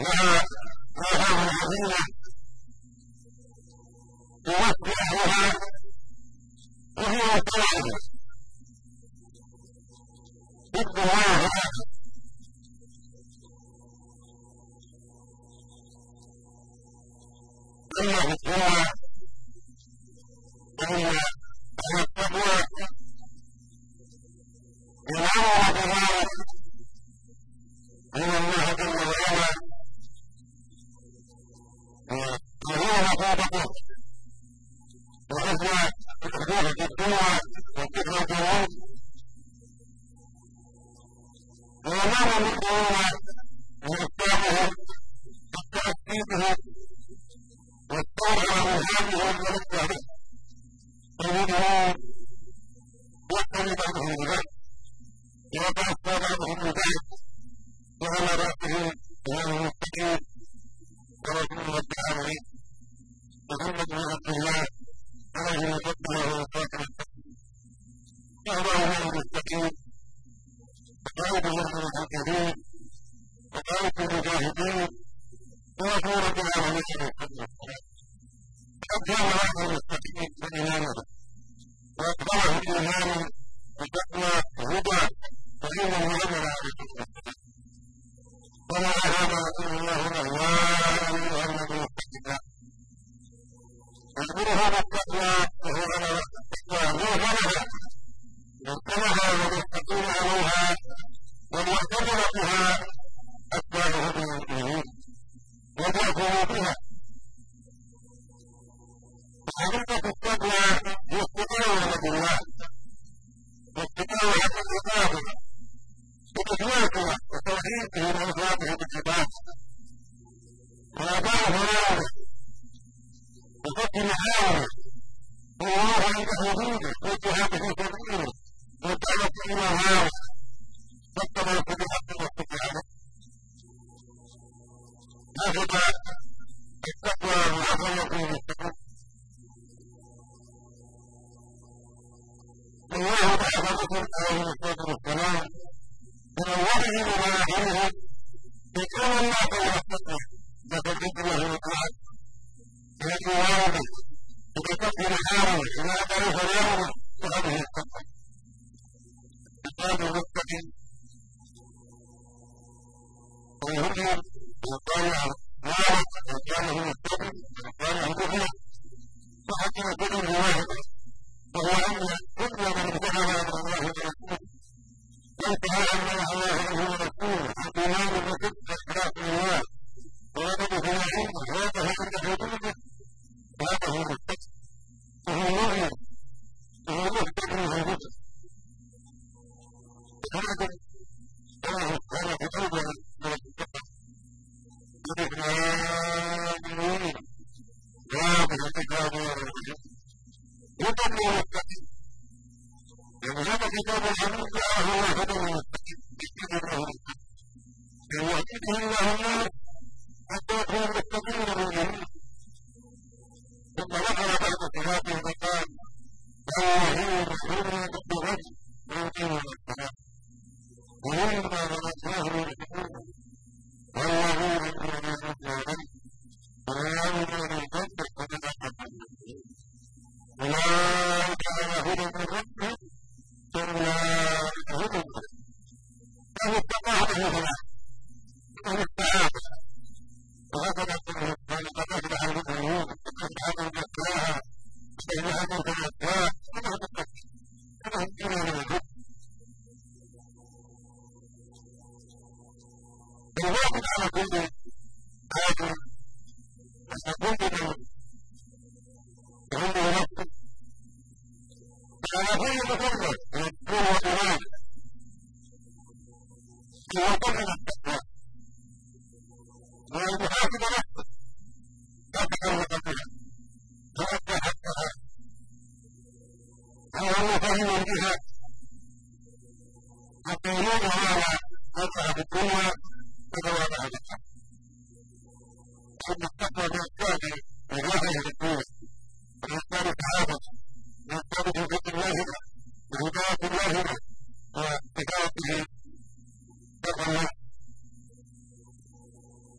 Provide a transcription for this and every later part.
لها آثار عظيمة في وصف أهلها وهي متواضعة ضد الله أما في الدنيا فإن أهل التقوى ينعم من هذه الملكة به فمنهم يقتل بعضهم ببعض ويتأسى بعضهم ببعض وعلى رأسهم إمام المتقين ورسول رب العالمين محمد بن عبد الله عليه وسلم وسلم وهو إمام المتقين وقائد المحمدين وقائد المجاهدين ورسول رب العالمين عليه الصلاة والسلام وقد كان هذا المستقيم بإيمانه وأخبره الإيمان بتقوى هدى وعمل عليه الصلاة والسلام وما هذا رسول الله له يا ايها الذين اتقوا يامرها بالتقوى وهو على التقوى موهمها مرتبها والمتقين عليها ومعتبرتها اتباعه محارمه والله عند حدوده والجهاد في سبيله والدعوة إلى الله والتمسك بالحق والاستقامة هكذا التقوى وعظمة المستقيم الله بعث بكم عليه الصلاة والسلام من أولهم إلى آخرهم يكون الله ويحفظه وهذا الكتاب والرسول هدى للمتقين يعني هذا كتاب الحميد جاءه الله هدى للمتقين بإذن الله أن يهديه الله النار حتى يكون المتقين المؤمنين ثم ذكر بعد صفاته فقال والله مسلمون بالرجل يؤتون الصلاة ومما رزقناهم ينفقون والذين يؤمنون كما هو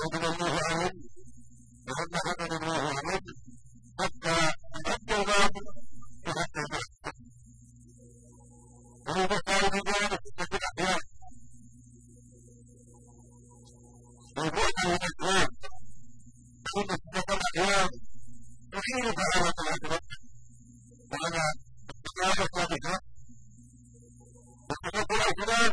غضب الله عليه وغضب غضب الله عليه حتى حتى الباطل وحتى الباطل وهو بقى بذلك في الأحيان والبعد عن الأسلام كل صدق الأحيان يحيل تعالى العقبة وعلى الصداقة والإخلاص وحقوق الأسلام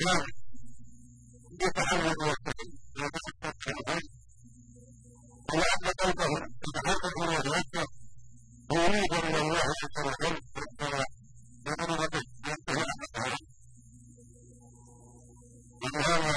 الإسلام يتحول ويستقيم ويتحقق في الغيب ولأن قلبه يتحقق ويتوسع ويريد من الله عز وجل الصلاة بأمر به ينتهي عن الصلاة وبهذا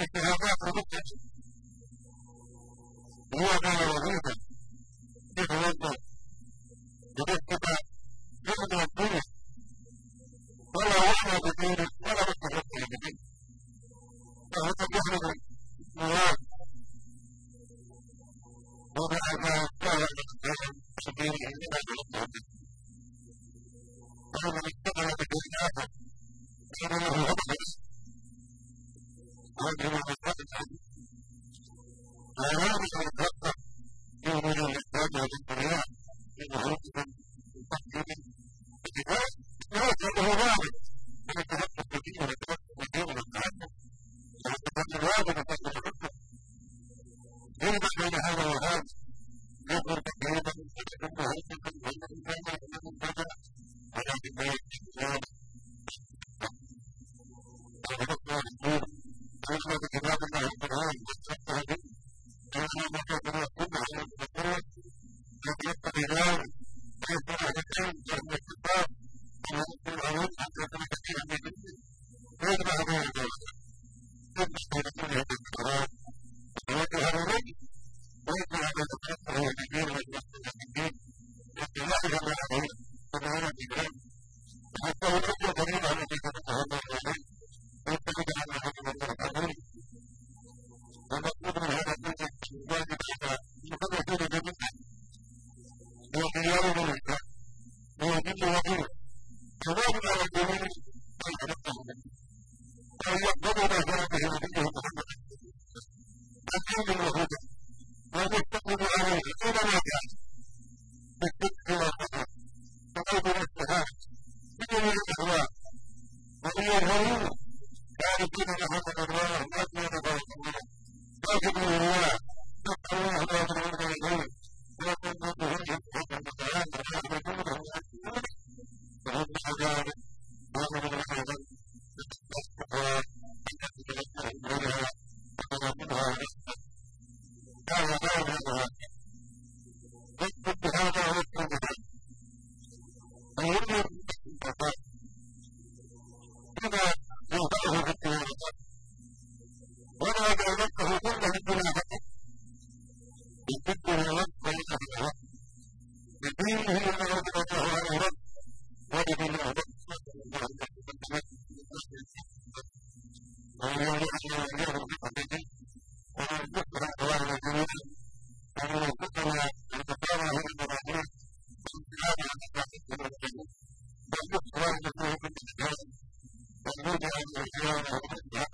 الشهادات ونقطة هو دار وظيفة يتوظف بنسبة جزء من الفلوس ولا وحدة بدين ولا مستحق بدين فهو يحمد الله وبعد لا يعلم سبيل عندما يلقى به ومن اتبع بالله فإنه هو Okay. ويضل وغيره كذلك على الجميع أن نفسه Thank you. Whereas if we, if we, if we, if we, if we, if we,